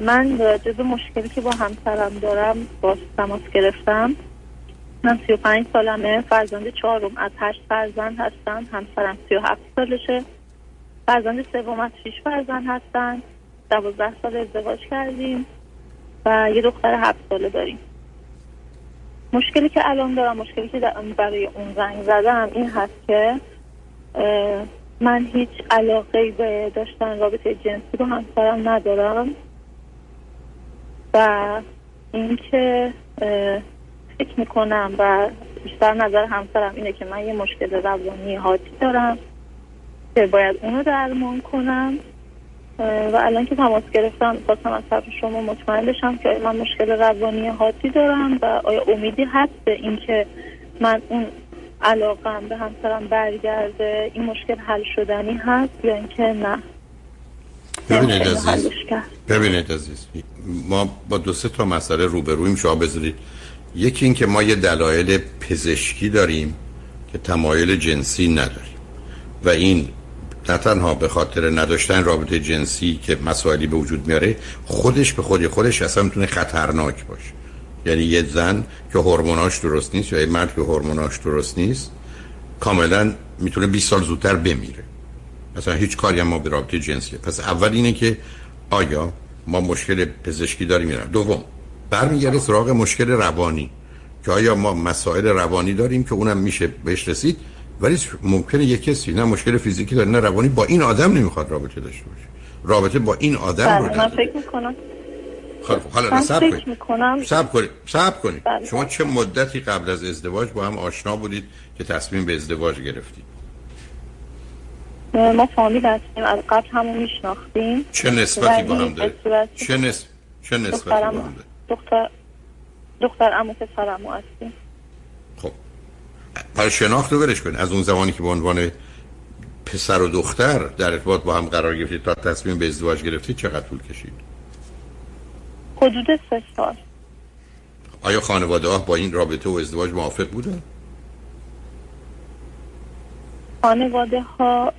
من به مشکلی که با همسرم دارم با تماس گرفتم من 35 سالمه فرزند چهارم از هشت فرزند هستم همسرم 37 سالشه. فرزند سوم از 6 فرزند هستن. دوازده سال ازدواج کردیم و یه دختر هفت ساله داریم. مشکلی که الان دارم مشکلی که برای اون زنگ زدم این هست که من هیچ علاقه به داشتن رابطه جنسی با همسرم ندارم. و اینکه فکر می‌کنم و بیشتر نظر همسرم اینه که من یه مشکل روانی حادی دارم که باید اونو درمان کنم. و الان که تماس گرفتم خواستم از طرف شما مطمئن بشم که من مشکل روانی حادی دارم و آیا امیدی هست به اینکه من اون علاقم به همسرم برگرده این مشکل حل شدنی هست یا اینکه نه؟ ببینید عزیز ببینید عزیز ما با دو سه تا مسئله روبرویم شما بذارید. یکی این که ما یه دلایل پزشکی داریم که تمایل جنسی نداریم. و این نه تنها به خاطر نداشتن رابطه جنسی که مسائلی به وجود میاره خودش به خودی خودش اصلا می‌تونه خطرناک باشه. یعنی یه زن که هورموناش درست نیست یا یه مرد که هورموناش درست نیست کاملا می‌تونه 20 سال زودتر بمیره. مثلا هیچ کاری هم ما به رابطه جنسی پس اول اینه که آیا ما مشکل پزشکی داریم یا دوم برمیگرده سراغ مشکل روانی. که آیا ما مسائل روانی داریم که اونم میشه بهش رسید؟ ولی ممکنه یک کسی نه مشکل فیزیکی داره نه روانی با این آدم نمی‌خواد رابطه داشته باشه. رابطه با این آدم رو بله، من فکر می‌کنم. خب حالا صبر کنید. صبر کنید صبر کنید. شما چه مدتی قبل از ازدواج با هم آشنا بودید که تصمیم به ازدواج گرفتید؟ ما فامیل هستیم از قبل همون میشناختیم. چه نسبتی با هم دارید؟ چه نسبت چه نسبتی با هم دارید؟ دختر دختر عمو پسرمو هستیم. خب. برای شناخت رو برش کنید. از اون زمانی که به عنوان پسر و دختر در ارتباط با هم قرار گرفتید تا تصمیم به ازدواج گرفتید چقدر طول کشید؟ حدود سه سال. آیا خانواده ها با این رابطه و ازدواج موافق بودن؟ خانواده ها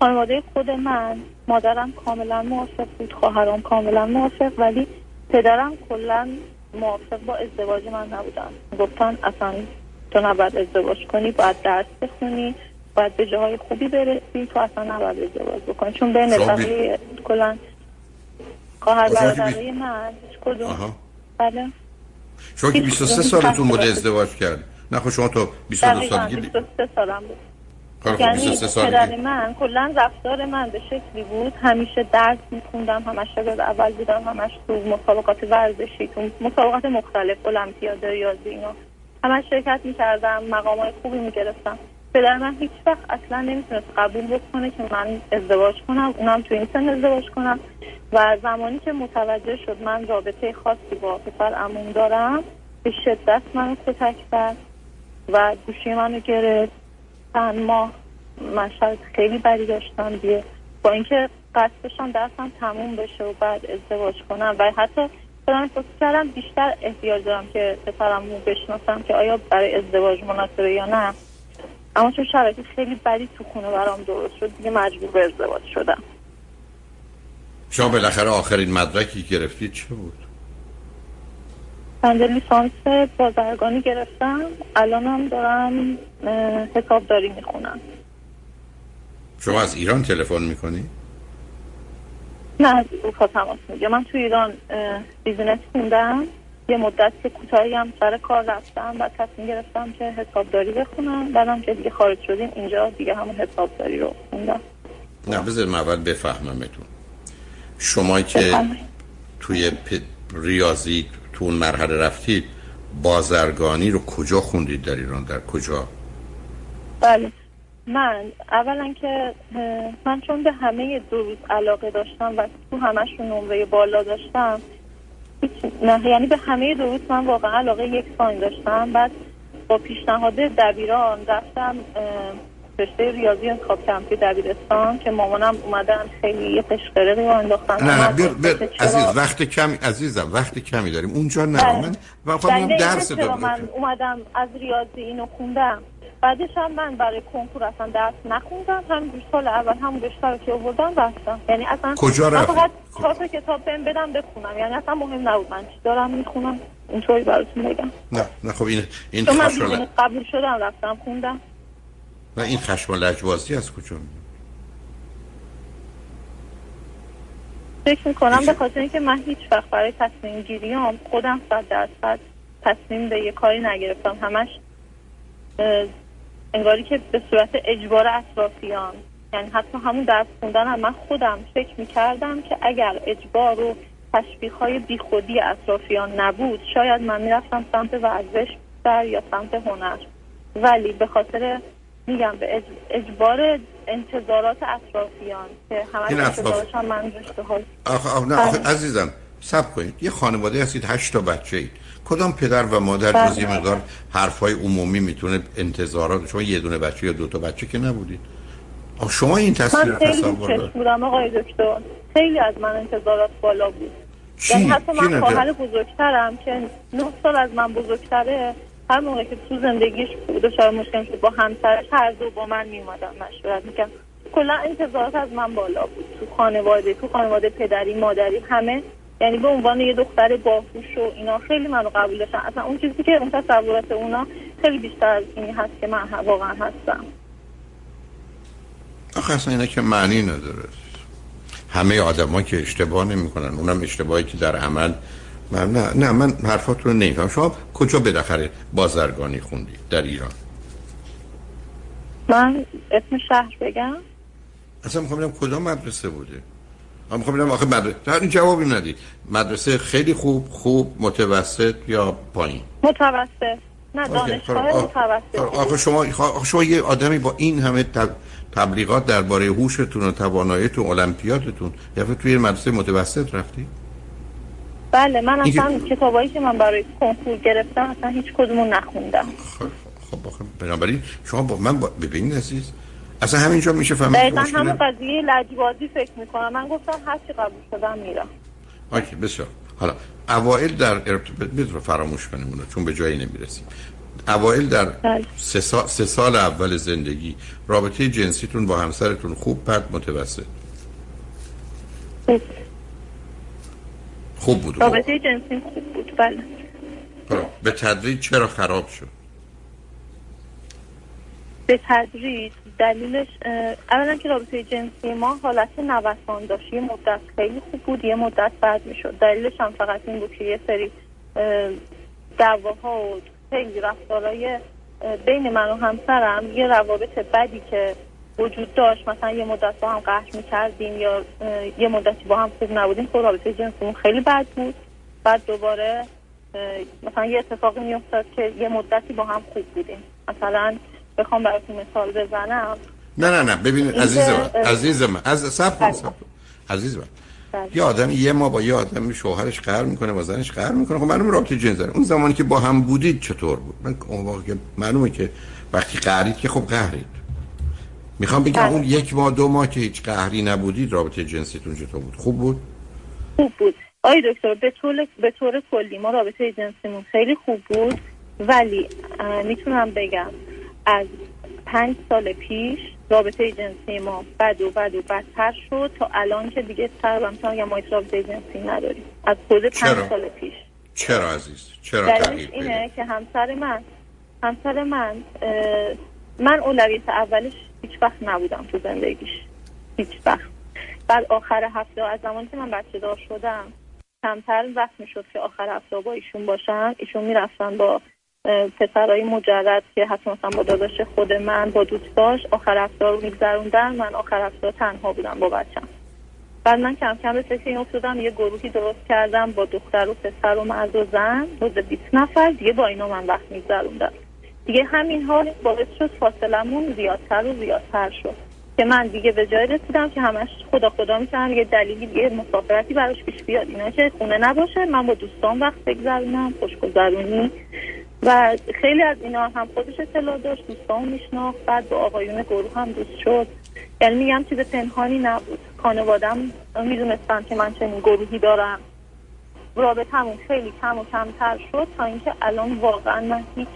خانواده خود من مادرم کاملا موافق بود خواهرام کاملا موافق ولی پدرم کلا موافق با ازدواج من نبودن. گفتن اصلا تو نباید ازدواج کنی باید درس بخونی باید به جاهای خوبی برسی تو اصلا نباید ازدواج بکنی. چون بین بقیه کلا خواهر برادرای من هیچ کدوم. بله. شما که 23 سالتون بوده ازدواج کرد نه خب شما تو 22 سالگی 23 سالم بود. یعنی پدر من کلا رفتار من به شکلی بود. همیشه درس میخوندم همش شاگرد اول بودم همش تو مسابقات ورزشی تو مسابقات مختلف المپیاد ریاضی اینا. همش شرکت می‌کردم مقام های خوبی می‌گرفتم. پدر من هیچ وقت اصلا نمی‌تونست قبول بکنه که من ازدواج کنم. اونم تو این سن ازدواج کنم. و زمانی که متوجه شد من رابطه خاصی با پسر امون دارم به شدت منو کتک کرد و گوشی منو گرفت. چند ماه مشهد خیلی بدی داشتم دیگه. با اینکه قصد داشتم درسم تموم بشه و بعد ازدواج کنم و حتی خودم فکر کردم بیشتر احتیاج دارم که پسرم رو بشناسم که آیا برای ازدواج مناسبه یا نه. اما چون شرایط خیلی بدی تو خونه برام درست شد دیگه مجبور به ازدواج شدم. شما بالاخره آخرین مدرکی گرفتید چه بود؟ بنده لیسانس بازرگانی گرفتم. الانم دارم حسابداری می‌خونم. شما از ایران تلفن می‌کنی؟ نه از اروپا تماس میگه من تو ایران بیزینس خوندم. یه مدت که کوتاهی هم سر کار رفتم. و تصمیم گرفتم که حسابداری بخونم. بعدم که دیگه خارج شدیم اینجا دیگه همون حسابداری رو خوندم. نه بذار من اول بفهممتون. شما که توی ریاضی تو اون مرحله رفتید بازرگانی رو کجا خوندید در ایران؟ در کجا؟ بله. من اولا که من چون به همه دروس علاقه داشتم و تو همشون نمره بالا داشتم نه یعنی به همه دروس من واقعا علاقه یک داشتم. بعد با پیشنهاد دبیران رفتم رشته ریاضی انتخاب کردم توی دبیرستان که مامانم اومدن خیلی یه قشقره رو انداختن. نه نه بیر بیر عزیز وقت کمی عزیزم وقت کمی داریم. اونجا نه بله. من من درس من اومدم از ریاضی اینو خوندم. بعدش هم من برای کنکور اصلا درس نخوندم. هم سال اول هم بیشتر که آوردم رفتم. یعنی اصلا کجا رفت؟ فقط کتاب کتاب بهم بدم بخونم. یعنی اصلا مهم نبود. من چی دارم می‌خونم؟ اینطوری براتون بگم. نه نه خب این این خشم قبول شدم رفتم خوندم. نه این خشم و لجبازی از کجا فکر می‌کنم به خاطر اینکه من هیچ وقت برای تصمیم گیریام خودم صد درصد تصمیم به یه کاری نگرفتم. همش انگاری که به صورت اجبار اطرافیان یعنی حتی همون درس خوندن هم من خودم فکر می‌کردم که اگر اجبار و تشبیه های بی خودی اطرافیان نبود شاید من می‌رفتم سمت ورزش در یا سمت هنر. ولی به خاطر میگم به اجبار انتظارات اطرافیان که همه انتظارات هم من آخه نه آخه عزیزم سب کنید. یه خانواده هستید هشت تا بچه اید. کدام پدر و مادر جز یه بله. مقدار حرفای عمومی می‌تونه انتظارات شما یه دونه بچه یا دو تا بچه که نبودید. شما این تصویر من خیلی بودم آقای دکتر. خیلی از من انتظارات بالا بود. چی؟ یعنی حتی من خواهر بزرگترم که نه سال از من بزرگتره. هر موقع که تو زندگیش دچار مشکل شد با همسرش هر دو با من میومدن مشورت می‌کنم کلا انتظارات از من بالا بود. تو خانواده تو خانواده پدری مادری همه. یعنی به عنوان یه دختر باهوش و اینا خیلی منو قبول داشتن. اصلا اون چیزی که اون تصورات اونا خیلی بیشتر از اینی هست که من واقعا هستم. آخه اصلا اینا که معنی نداره. همه آدم که اشتباه نمی کنن اونم اشتباهی که در عمل من نه, نه من حرفاتون رو نمیفهم شما کجا بالاخره بازرگانی خوندی در ایران؟ من اسم شهر بگم؟ اصلا می‌خوام کدام مدرسه بوده. من می‌خوام ببینم آخه مدرسه در این جوابی ندید مدرسه خیلی خوب خوب متوسط یا پایین؟ متوسط. نه دانشگاه متوسط. آخه شما آخه شما یه آدمی با این همه تبلیغات درباره هوشتون و تواناییتون المپیادتون یا توی مدرسه متوسط رفتی؟ بله من اصلا کتابایی که من برای کنکور گرفتم اصلا هیچ کدومو نخوندم. خب خب بنابراین شما با من با... ببینید عزیز اصلا همینجا میشه فهمید دقیقا همون قضیه لجبازی فکر می‌کنم. من گفتم هر چی قبول شدم میرم. آکی بسیار. حالا اوائل در ارتباط فراموش کنیم اونو چون به جایی نمی‌رسیم. اوائل در بله. سه سال, سه سال اول زندگی رابطه جنسیتون با همسرتون خوب پرد متوسط. خوب بود. رابطه جنسی خوب بود. بله. به تدریج چرا خراب شد؟ به تدریج دلیلش اولا که رابطه جنسی ما حالت نوسان داشت. یه مدت خیلی خوب بود یه مدت بد می‌شد. دلیلش هم فقط این بود که یه سری دعواها و خیلی رفتارهای بین من و همسرم یه روابط بدی که وجود داشت. مثلا یه مدت با هم قهر می‌کردیم یا یه مدتی با هم خوب نبودیم خب رابطه جنسیمون خیلی بد بود. بعد دوباره مثلا یه اتفاقی میافتاد که یه مدتی با هم خوب بودیم. مثلا بخوام براتون مثال بزنم. نه نه نه ببینید عزیز من عزیز من از سب کن عزیز من بله. یه آدم یه ما با یه آدم شوهرش قهر می‌کنه با زنش قهر می‌کنه. خب معلومه رابطه جنس اون زمانی که با هم بودید چطور بود؟ من اون واقع معلومه که وقتی قهرید که خب قهرید. می‌خوام بگم بله. اون یک ماه دو ماه که هیچ قهری نبودید رابطه جنسیتون چطور بود. خوب بود؟ خوب بود. آی دکتر به طور به طور کلی ما رابطه جنسیمون خیلی خوب بود ولی می‌تونم بگم از پنج سال پیش رابطه جنسی ما بد و بد و بدتر شد تا الان که دیگه تقریبا می‌تونم ما رابطه جنسی نداریم. از خود پنج سال پیش. چرا عزیز؟ چرا تغییر اینه که همسر من همسر من من اولویت اولش هیچ وقت نبودم تو زندگیش. هیچ وقت. بعد آخر هفته از زمانی که من بچه دار شدم کمتر وقت می‌شد که آخر هفته با ایشون باشن ایشون می‌رفتن با پسرهای مجرد که حتی مثلا با داداش خود من با دوستاش آخر هفته رو میگذروندن. من آخر هفته تنها بودم با بچم. بعد من کم کم به فکر این افتادم یه گروهی درست کردم با دختر و پسر و مرد و زن حدود 20 نفر دیگه با اینا من وقت میگذروندم. دیگه همین حال باعث شد فاصلمون زیادتر و زیادتر شد. که من دیگه به جای رسیدم که همش خدا خدا می‌کنم یه دلیلی یه مسافرتی براش پیش بیاد. اینا که خونه نباشه من با دوستان وقت بگذرونم خوشگذرونی. و خیلی از اینا هم خودش اطلاع داشت دوستان میشناخت بعد با آقایون گروه هم دوست شد. یعنی میگم چیز پنهانی نبود. خانوادم می‌دونستن که من چنین گروهی دارم. رابطمون خیلی کم و کمتر شد تا اینکه الان واقعا من هیچ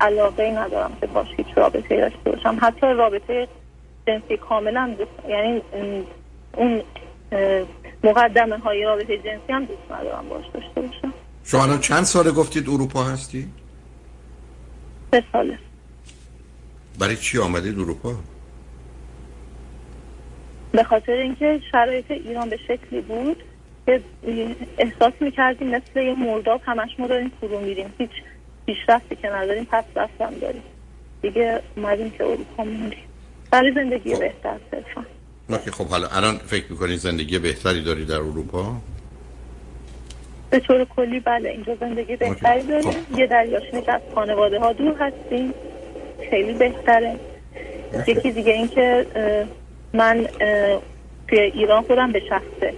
علاقه ندارم که باش هیچ رابطه داشته باشم حتی رابطه جنسی کاملا دوست یعنی اون مقدمه های رابطه جنسی هم دوست ندارم باش داشته باشم شما الان چند ساله گفتید اروپا هستی؟ سه ساله برای چی آمدید اروپا؟ به خاطر اینکه شرایط ایران به شکلی بود که احساس می‌کردیم مثل یه مرداب همش ما داریم فرو میریم هیچ پیشرفتی که نداریم پس رفتم داریم. دیگه اومدیم که اروپا موندیم برای زندگی خب. بهتر صرفا. خب حالا الان فکر می‌کنید زندگی بهتری داری در اروپا؟ به طور کلی بله اینجا زندگی بهتری داریم. خب. یه دریاش که از خانواده ها دور هستیم خیلی بهتره. یکی دیگه این که من توی ایران خودم به شخصه.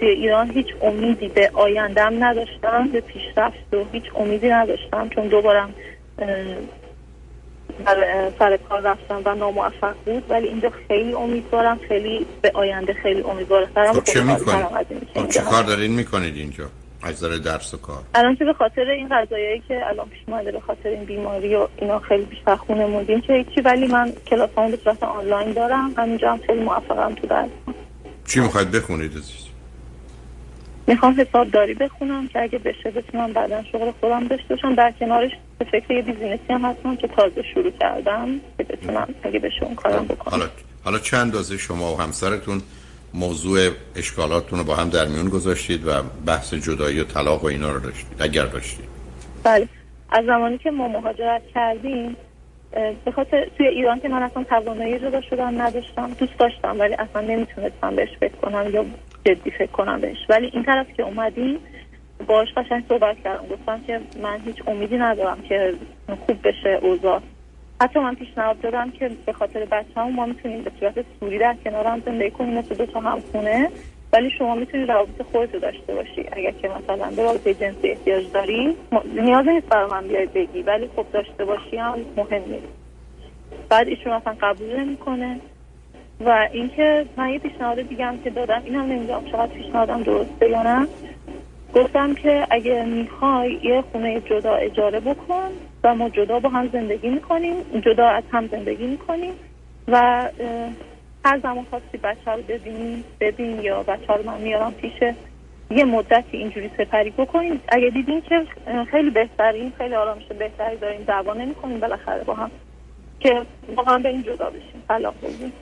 توی ایران هیچ امیدی به آیندم نداشتم به پیشرفت و هیچ امیدی نداشتم چون دوبارم سر کار رفتم و ناموفق بود. ولی اینجا خیلی امیدوارم خیلی به آینده خیلی امیدوارم خب چه می‌کنید؟ خب چه کار دارین می‌کنید اینجا؟ از درس و کار. الان که به خاطر این قضایایی که الان پیش اومده به خاطر این بیماری و اینا خیلی بیشتر خونه موندیم که هیچی. ولی من کلاسامو به صورت آنلاین دارم. همینجا هم خیلی موفقم تو درس. چی می‌خواید بخونید عزیز؟ می‌خوام حسابداری بخونم که اگه بشه بتونم بعدا شغل خودم داشته باشم. در کنارش به فکر یه بیزینسی هم هستم که تازه شروع کردم که بتونم اگه بشه اون کارم بکنم. حالا حالا چند اندازه شما و همسرتون موضوع اشکالاتتون رو با هم در میون گذاشتید و بحث جدایی و طلاق و اینا رو داشتید اگر داشتید؟ بله. از زمانی که ما مهاجرت کردیم به خاطر توی ایران که من اصلا توانایی جدا شدم نداشتم دوست داشتم ولی اصلا نمی‌تونستم بهش فکر کنم یا جدی فکر کنم بهش. ولی این طرف که اومدیم باش قشنگ صحبت کردم. گفتم که من هیچ امیدی ندارم که خوب بشه اوضاع. حتی من پیشنهاد دادم که به خاطر بچه هم ما می‌تونیم به صورت سوری در کنار هم زندگی کنیم مثل دو تا هم خونه ولی شما می‌تونید روابط خودت رو داشته باشی. اگر که مثلا به رابطه جنسی احتیاج داری نیاز نیست برای من بیای بگی. ولی خب داشته باشی هم مهم نیست. بعد ایشون اصلا قبول نمی‌کنه. و اینکه من یه پیشنهاد دیگه که دادم هم نمی‌دونم چقدر پیشنهادم درسته یا نه. گفتم که اگه می‌خوای یه خونه جدا اجاره بکن و ما جدا با هم زندگی می‌کنیم جدا از هم زندگی می‌کنیم و هر زمان خواستی بچه رو ببینیم ببین یا بچه رو من میارم پیشه یه مدتی اینجوری سپری بکنیم. اگه دیدیم که خیلی بهترین خیلی آرامش بهتری داریم دعوا نمی‌کنیم بالاخره با هم که با هم به این جدا بشیم. طلاق بگیم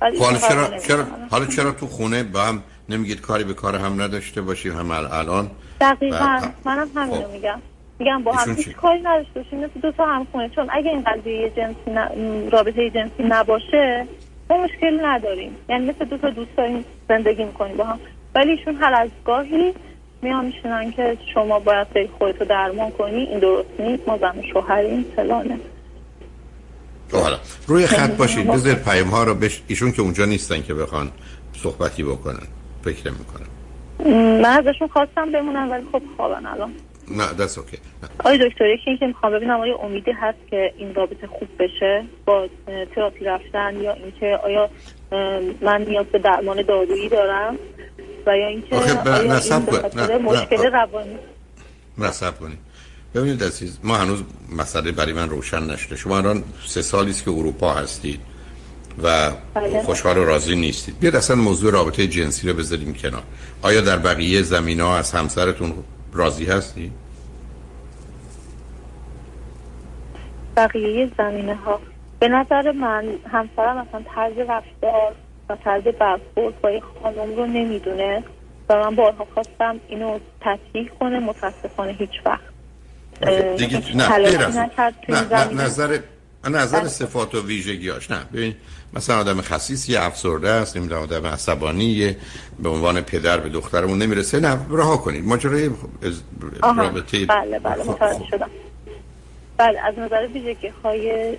حالا چرا, چرا, حالا چرا تو خونه با هم نمیگید کاری به کار هم نداشته باشیم هم الان؟ دقیقا. منم همینو خب. میگم. میگم با هم هیچ کاری نداشته باشیم مثل دو تا هم خونه. چون اگه این قضیه جنسی ن... رابطه جنسی نباشه ما مشکل نداریم. یعنی مثل دو تا دوست داریم زندگی می‌کنیم با هم. ولی ایشون هر از گاهی میان میشنن که شما باید خودتو درمان کنی. این درست نیست. ما زن شوهریم فلانه. خب، حالا. روی خط باشید بذار پیام ها رو بش ایشون که اونجا نیستن که بخوان صحبتی بکنن فکر می‌کنم من ازشون خواستم بمونم ولی خب خوابن الان. نه دست اوکی آیا دکتر یکی اینکه می‌خوام ببینم آیا امیدی هست که این رابطه خوب بشه با تراپی رفتن یا اینکه آیا من نیاز به درمان دارویی دارم و یا اینکه آیا این مشکل روانی؟ نصب کنید. ببینید عزیز ما هنوز مسئله برای من روشن نشده. شما الان سه سالی است که اروپا هستید و بله. خوشحال و راضی نیستید. بیاد اصلا موضوع رابطه جنسی رو بذاریم کنار. آیا در بقیه زمین ها از همسرتون راضی هستی؟ بقیه زمینه ها به نظر من همسرم اصلا طرز رفتار و طرز برخورد با خانم رو نمی‌دونه و من بارها خواستم اینو تصحیح کنه متاسفانه هیچ وقت. دیگه نه نه نظر نظر صفات و ویژگیاش نه ببین مثلا آدم خصیص یه افسرده است نمی‌دونم آدم عصبانی به عنوان پدر به دخترمون نمی‌رسه. نه رها کنید. ماجرای رابطه بله بله متوجه شدم. بله از نظر ویژگی های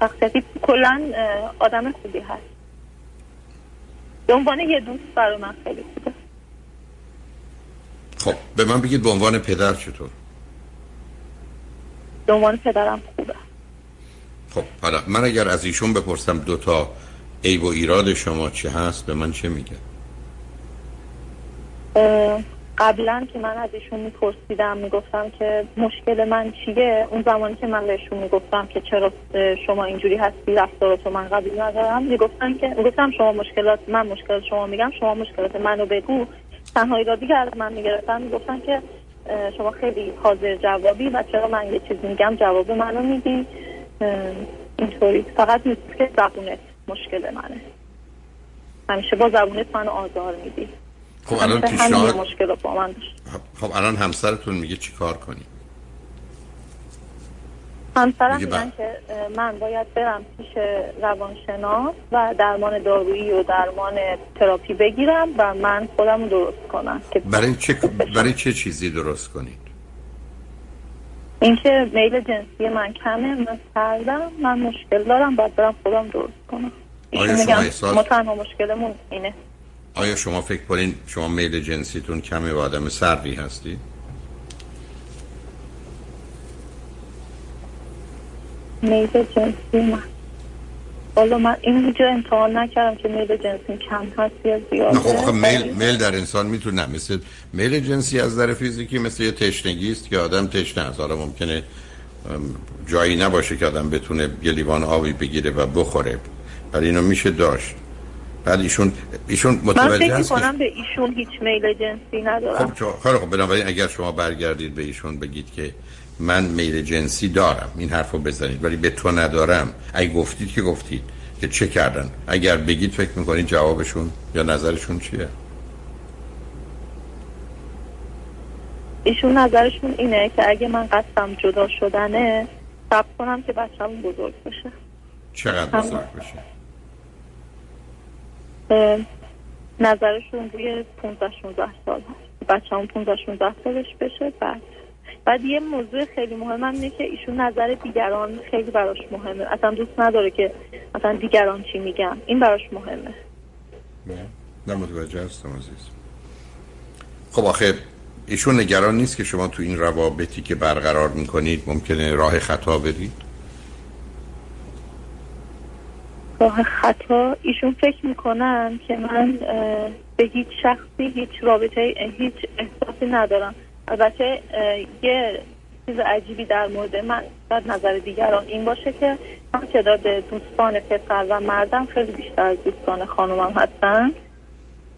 شخصیتی کلا آدم خوبی هست. به عنوان یه دوست برای من خیلی خوبه. خب به من بگید به عنوان پدر چطور؟ به عنوان پدرم خوبه. خب حالا من اگر از ایشون بپرسم دوتا عیب و ایراد شما چه هست به من چه میگه؟ قبلا که من از ایشون میپرسیدم می‌گفتم که مشکل من چیه؟ اون زمانی که من بهشون می‌گفتم که چرا شما اینجوری هستی رفتاراتو من قبول ندارم می‌گفتن که می‌گفتم شما مشکلات من مشکل شما میگم شما مشکلات منو بگو. تنها ایرادی که از من می‌گرفتن می‌گفتن که شما خیلی حاضر جوابی و چرا من یه چیز میگم جواب منو میدی اینطوری. فقط نیست که زبونت مشکل منه. همیشه با زبونت منو آزار میدی. خب الان پیشنهاد مشکل با من خب الان همسرتون میگه چی کار کنی همسرم میگن که من باید برم پیش روانشناس و درمان دارویی و درمان تراپی بگیرم و من خودم درست کنم. برای چه برای چه چیزی درست کنید؟ اینکه میل جنسی من کمه من سردم من مشکل دارم باید برم خودم درست کنم. آیا شما احساس... ما تنها مشکلمون اینه. آیا شما فکر کنین شما میل جنسیتون کمه و آدم سردی هستی؟ میل جنسی من حالا من این هیچ امتحان نکردم که میل جنسی کم هست یا زیاده خب, خب میل, میل در انسان می‌تونه مثل میل جنسی از در فیزیکی مثل یه تشنگی است که آدم تشنه است. حالا ممکنه جایی نباشه که آدم بتونه یه لیوان آبی بگیره و بخوره. ولی اینو میشه داشت. بعد ایشون ایشون متوجه من فکر کنم به ایشون هیچ میل جنسی ندارم. خب خب بنابراین اگر شما برگردید به ایشون بگید که من میل جنسی دارم. این حرف رو بزنید. ولی به تو ندارم. اگه گفتید که گفتید. که چه کردن؟ اگر بگید فکر می‌کنید جوابشون یا نظرشون چیه؟ ایشون نظرشون اینه که اگه من قصدم جدا شدنه سب کنم که بچه‌مون بزرگ بشه چقدر بزرگ بشه نظرشون روی 15 16 سال هست. بچه‌مون 15 16 سالش بشه بعد بعد یه موضوع خیلی مهم اینه که ایشون نظر دیگران خیلی براش مهمه. اصلا دوست نداره که مثلا دیگران چی میگن. این براش مهمه. نه متوجه هستم عزیز. خب آخه ایشون نگران نیست که شما تو این روابطی که برقرار می‌کنید ممکنه راه خطا برید راه خطا؟ ایشون فکر می‌کنن که من به هیچ شخصی هیچ رابطه هیچ احساسی ندارم. البته یه چیز عجیبی در مورد من در نظر دیگران این باشه که من تعداد دوستان پسر و مردم خیلی بیشتر از دوستان خانومم هستن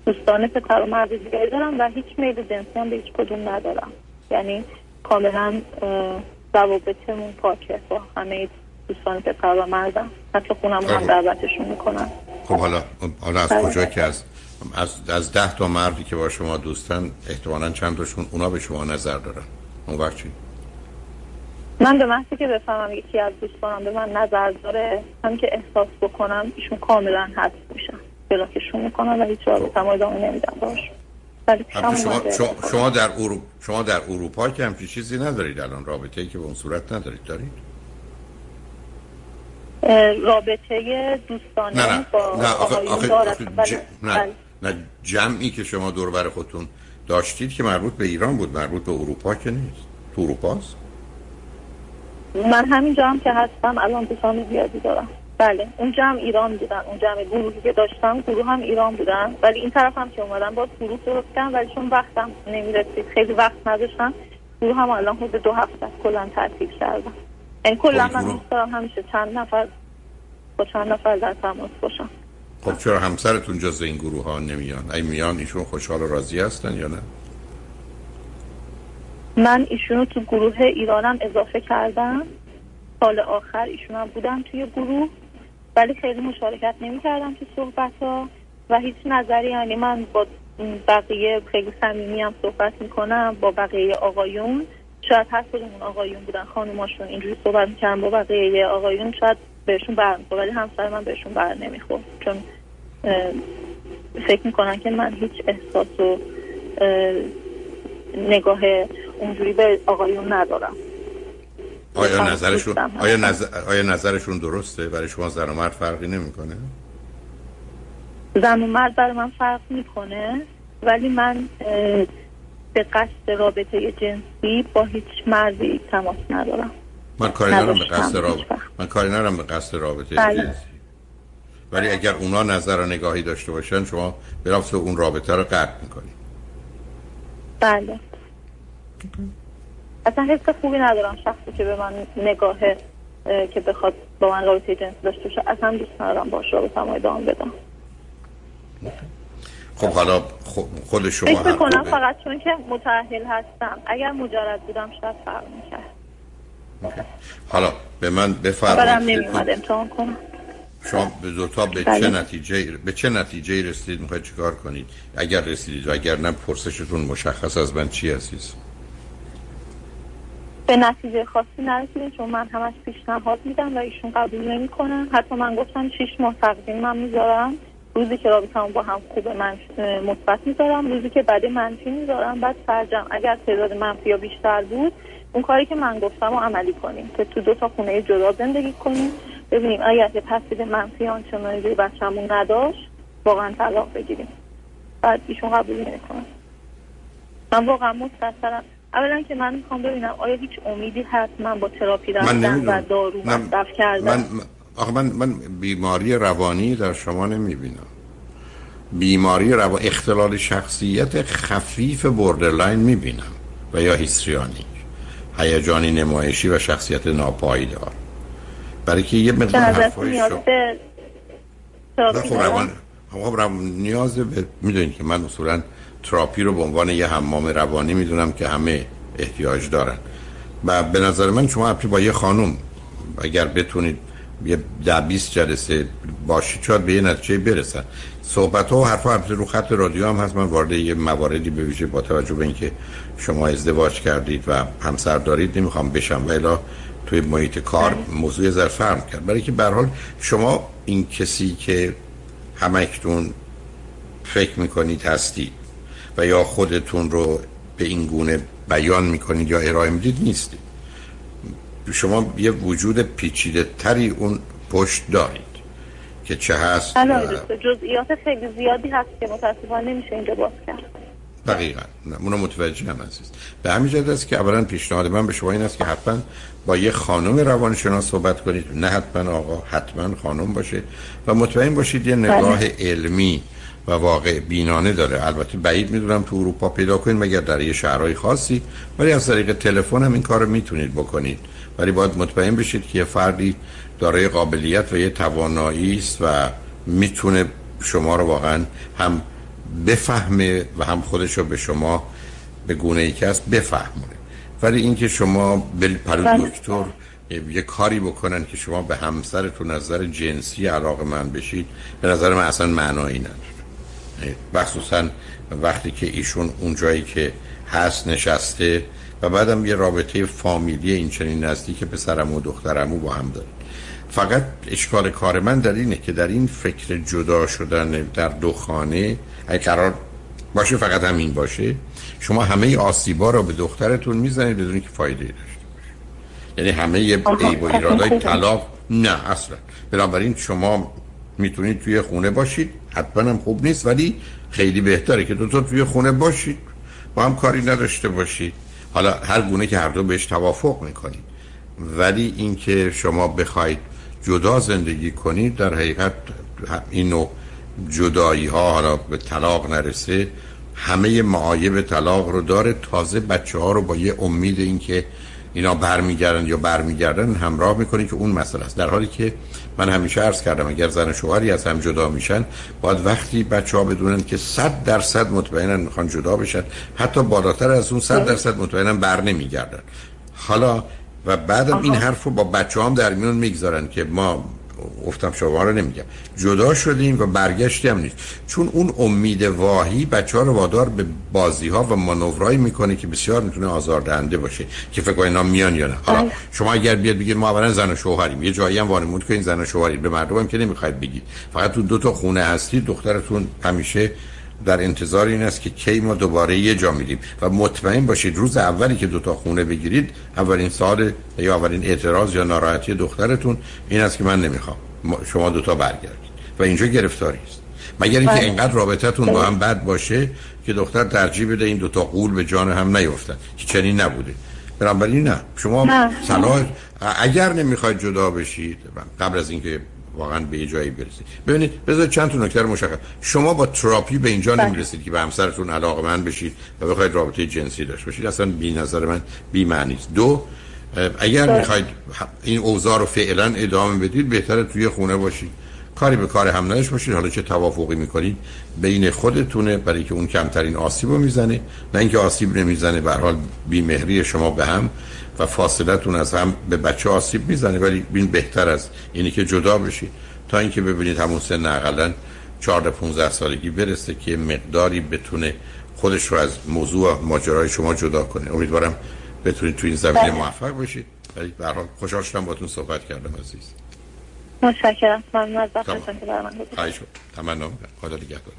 دوستان پسر و مرد دیگری دارم و هیچ میل جنسی هم به هیچ کدوم ندارم یعنی کاملا روابطمون پاکه با همه دوستان پسر و مردم حتی خونم هم خب. دعوتشون می‌کنن خب حالا حالا از بله. کجا که از از از ده تا مردی که با شما دوستن احتمالا چند تاشون اونا به شما نظر دارن. اون وقت چی؟ من به محضی که بفهمم یکی از دوستانم به من نظر داره هم که احساس بکنم ایشون کاملا حد میشن. بلاکشون می‌کنم و هیچ رابطه هم ادامه نمیدم باش. شما, شما, شما در اروپا شما در اروپا که همچی چیزی ندارید الان رابطه ای که به اون صورت ندارید دارید؟ رابطه دوستانه نه نه. با نه آخه, آخه, آخه نه. نه جمعی که شما دور بر خودتون داشتید که مربوط به ایران بود مربوط به اروپا که نیست. تو اروپاست من همین جمع که هستم الان دوستان زیادی دارم. بله اون جمع ایران بودن اون جمع گروهی که داشتم گروه هم ایران بودن. ولی این طرف هم که اومدن با گروه درست کردم ولی چون وقتم نمی‌رسید خیلی وقت نداشتم گروه هم الان حدود دو هفته کلا ترتیب کردم این یعنی کلا من دوست دارم همیشه چند نفر با چند نفر در تماس باشم. خب چرا همسرتون جز این گروه ها نمیان؟ ای میان ایشون خوشحال و راضی هستن یا نه؟ من ایشونو تو گروه ایرانم اضافه کردم. سال آخر ایشونم بودم توی گروه ولی خیلی مشارکت نمی کردم تو صحبت ها و هیچ نظری یعنی من با بقیه خیلی صمیمی هم صحبت می‌کنم با بقیه آقایون. شاید هر کدوم آقایون بودن خانوماشون اینجوری صحبت می‌کردم با بقیه آقایون شاید بهشون بر ولی همسر من بهشون بر نمی‌خورد. چون فکر می‌کنن که من هیچ احساس و نگاه اونجوری به آقایون ندارم. آیا نظرشون آیا, نظر... آیا نظرشون درسته؟ برای شما زن و مرد فرقی نمی‌کنه؟ زن و مرد برای من فرق می‌کنه ولی من به قصد رابطه جنسی با هیچ مردی تماس ندارم. من کاری ندارم به قصد رابطه من کاری ندارم به قصد رابطه بله. جنسی. ولی اگر اونا نظر و نگاهی داشته باشن شما برافت اون رابطه رو قطع می‌کنید بله. اصلا حس خوبی ندارم شخصی که به من نگاه که بخواد با من رابطه جنس داشته باشه. اصلا دوست ندارم باش رابطه هم ادامه بدم. خب حالا خود شما فکر کنم فقط چون که متحل هستم. اگر مجرد بودم شاید فرق می‌کرد. حالا به من بفرمایید. امتحان کنم. شما به دوتا به بله. چه نتیجه به چه نتیجه رسیدید؟ می‌خواید چیکار کنید؟ اگر رسیدید و اگر نه پرسشتون مشخص از من چی هستید به نتیجه خاصی نرسیدیم چون من همش پیشنهاد میدم و ایشون قبول نمی‌کنن. حتی من گفتم شیش ماه تقدیم من می‌ذارم. روزی که رابطه با هم خوبه من مثبت می‌ذارم. روزی که بعد منفی می‌ذارم. بعد سرجم اگر تعداد منفی یا بیشتر بود اون کاری که من گفتم رو عملی کنیم. که تو دو تا خونه جدا زندگی کنیم. ببینیم اگر که تصویر منفی آنچنانی روی بچه‌مون نداشت واقعا طلاق بگیریم. بعد ایشون قبول نمی‌کنه. من واقعا مستثرم اولا که من می‌خوام ببینم آیا هیچ امیدی هست من با تراپی رفتن و دارو مصرف کردن؟ من آخه من من بیماری روانی در شما نمی‌بینم. بیماری روان اختلال شخصیت خفیف borderline می‌بینم و یا هیستریونی هیجانی نمایشی و شخصیت ناپایدار. برای که یه مقدار حرفای خب روان خب روان نیاز به می‌دونید که من اصولا تراپی رو به عنوان یه حمام روانی می‌دونم که همه احتیاج دارن. و به نظر من شما با یه خانم اگر بتونید یه ده بیست جلسه باشید شاید به یه نتیجه برسن. صحبت ها و حرف ها رو خط رادیو هم هست. من وارد یه مواردی به ویژه با توجه به اینکه شما ازدواج کردید و همسر دارید نمی‌خوام بشم. و توی محیط کار بله. موضوع زر فرم کرد. برای که حال شما این کسی که همکتون فکر می‌کنید هستید و یا خودتون رو به این گونه بیان می‌کنید یا ارائه می‌دید نیستید. شما یه وجود پیچیده تری اون پشت دارید که چه هست بله جزئیات خیلی زیادی هست که متاسفانه نمیشه اینجا باز کرد. دقیقا. اونو متوجه هم عزیز. به همین جد است که اولا پیشنهاد من به شما این است که حتما با یه خانم روانشناس صحبت کنید. نه حتما آقا حتما خانم باشه. و مطمئن باشید یه نگاه بله. علمی و واقع بینانه داره. البته بعید می‌دونم تو اروپا پیدا کنید مگر در یه شهرهای خاصی. ولی از طریق تلفن هم این کار رو می‌تونید بکنید. ولی باید مطمئن بشید که یه فردی دارای قابلیت و یه توانایی است و می‌تونه شما رو واقعا هم بفهمه و هم خودش رو به شما به گونه ای که است بفهمونه. ولی اینکه شما برید پرو بله. دکتر یه کاری بکنن که شما به همسرتون نظر جنسی علاقه من بشید به نظر من اصلا معنایی نداره. مخصوصا وقتی که ایشون اون جایی که هست نشسته و بعدم یه رابطه فامیلی این چنین نزدیک پسرم و دخترمو با هم داره. فقط اشکال کار من در اینه که در این فکر جدا شدن در دو خانه اگه قرار باشه فقط همین باشه شما همه آسیبا رو به دخترتون می‌زنید بدون که فایده داشته باشه. یعنی همه عیب و ایرادای طلاق نه اصلا. بنابراین شما می‌تونید توی خونه باشید حتما هم خوب نیست ولی خیلی بهتره که دو تا توی خونه باشید. با هم کاری نداشته باشید. حالا هر گونه که هر دو بهش توافق می‌کنید. ولی اینکه شما بخواید جدا زندگی کنید در حقیقت این نوع جدایی ها حالا به طلاق نرسه همه معایب طلاق رو داره. تازه بچه ها رو با یه امید اینکه اینا برمیگردن یا برمیگردن همراه می‌کنی که اون مسئله است. در حالی که من همیشه عرض کردم اگر زن شوهری از هم جدا میشن باید وقتی بچه ها بدونن که صد درصد مطمئنن می‌خوان جدا بشن حتی بالاتر از اون صد درصد مطمئنن بر نمیگردن. حالا و بعدم این حرف رو با بچه هم در میون می‌گذارن که ما گفتم شما رو نمیگم. جدا شدیم و برگشتی هم نیست. چون اون امید واهی بچه ها رو وادار به بازی ها و مانورایی می‌کنه که بسیار می‌تونه آزاردهنده باشه. که فکر اینا میان یا نه. حالا بله. شما اگر بیاد بگید ما اولا زن و شوهریم. یه جایی هم وانمود این زن و شوهریم. به مردم هم که نمی‌خواید بگید. فقط تو دو تا خونه هستی دخترتون همیشه در انتظار این است که کی ما دوباره یه جا میریم. و مطمئن باشید روز اولی که دوتا خونه بگیرید اولین سال یا اولین اعتراض یا ناراحتی دخترتون این است که من نمی‌خوام. شما دوتا برگردید. و اینجا گرفتاری است. مگر اینکه بله. اینقدر رابطتون با هم بد باشه که دختر ترجیح بده این دوتا قول به جان هم نیفتن. که چنین نبوده. بنابراین نه. شما صلاح اگر نمی‌خواید جدا بشید قبل از اینکه واقعا به جایی برسید. ببینید بذار چند تا نکته مشخص. شما با تراپی به اینجا بله. نمی‌رسید که به همسرتون علاقه من بشید و بخواید رابطه جنسی داشته باشید. اصلا بی نظر من بی معنی دو اگر بله. می‌خواید این اوضاع رو فعلا ادامه بدید بهتره توی خونه باشید. کاری به کار هم نداشت باشید. حالا چه توافقی می‌کنید؟ بین خودتونه برای که اون کمترین آسیب رو می‌زنه. نه اینکه آسیب نمی‌زنه به حال بیمهری شما به هم. و فاصلتون از هم به بچه آسیب می‌زنه ولی این بهتر از اینی که جدا بشید تا اینکه ببینید همون سن اقلا 14 15 سالگی برسه که مقداری بتونه خودش رو از موضوع ماجرای شما جدا کنه. امیدوارم بتونید تو این زمینه بله. موفق باشید. ولی به هر حال خوشحال شدم باهاتون صحبت کردم عزیز. متشکرم. ممنون از وقتتون که برام گذاشتید. تمنا خدا نگهدار.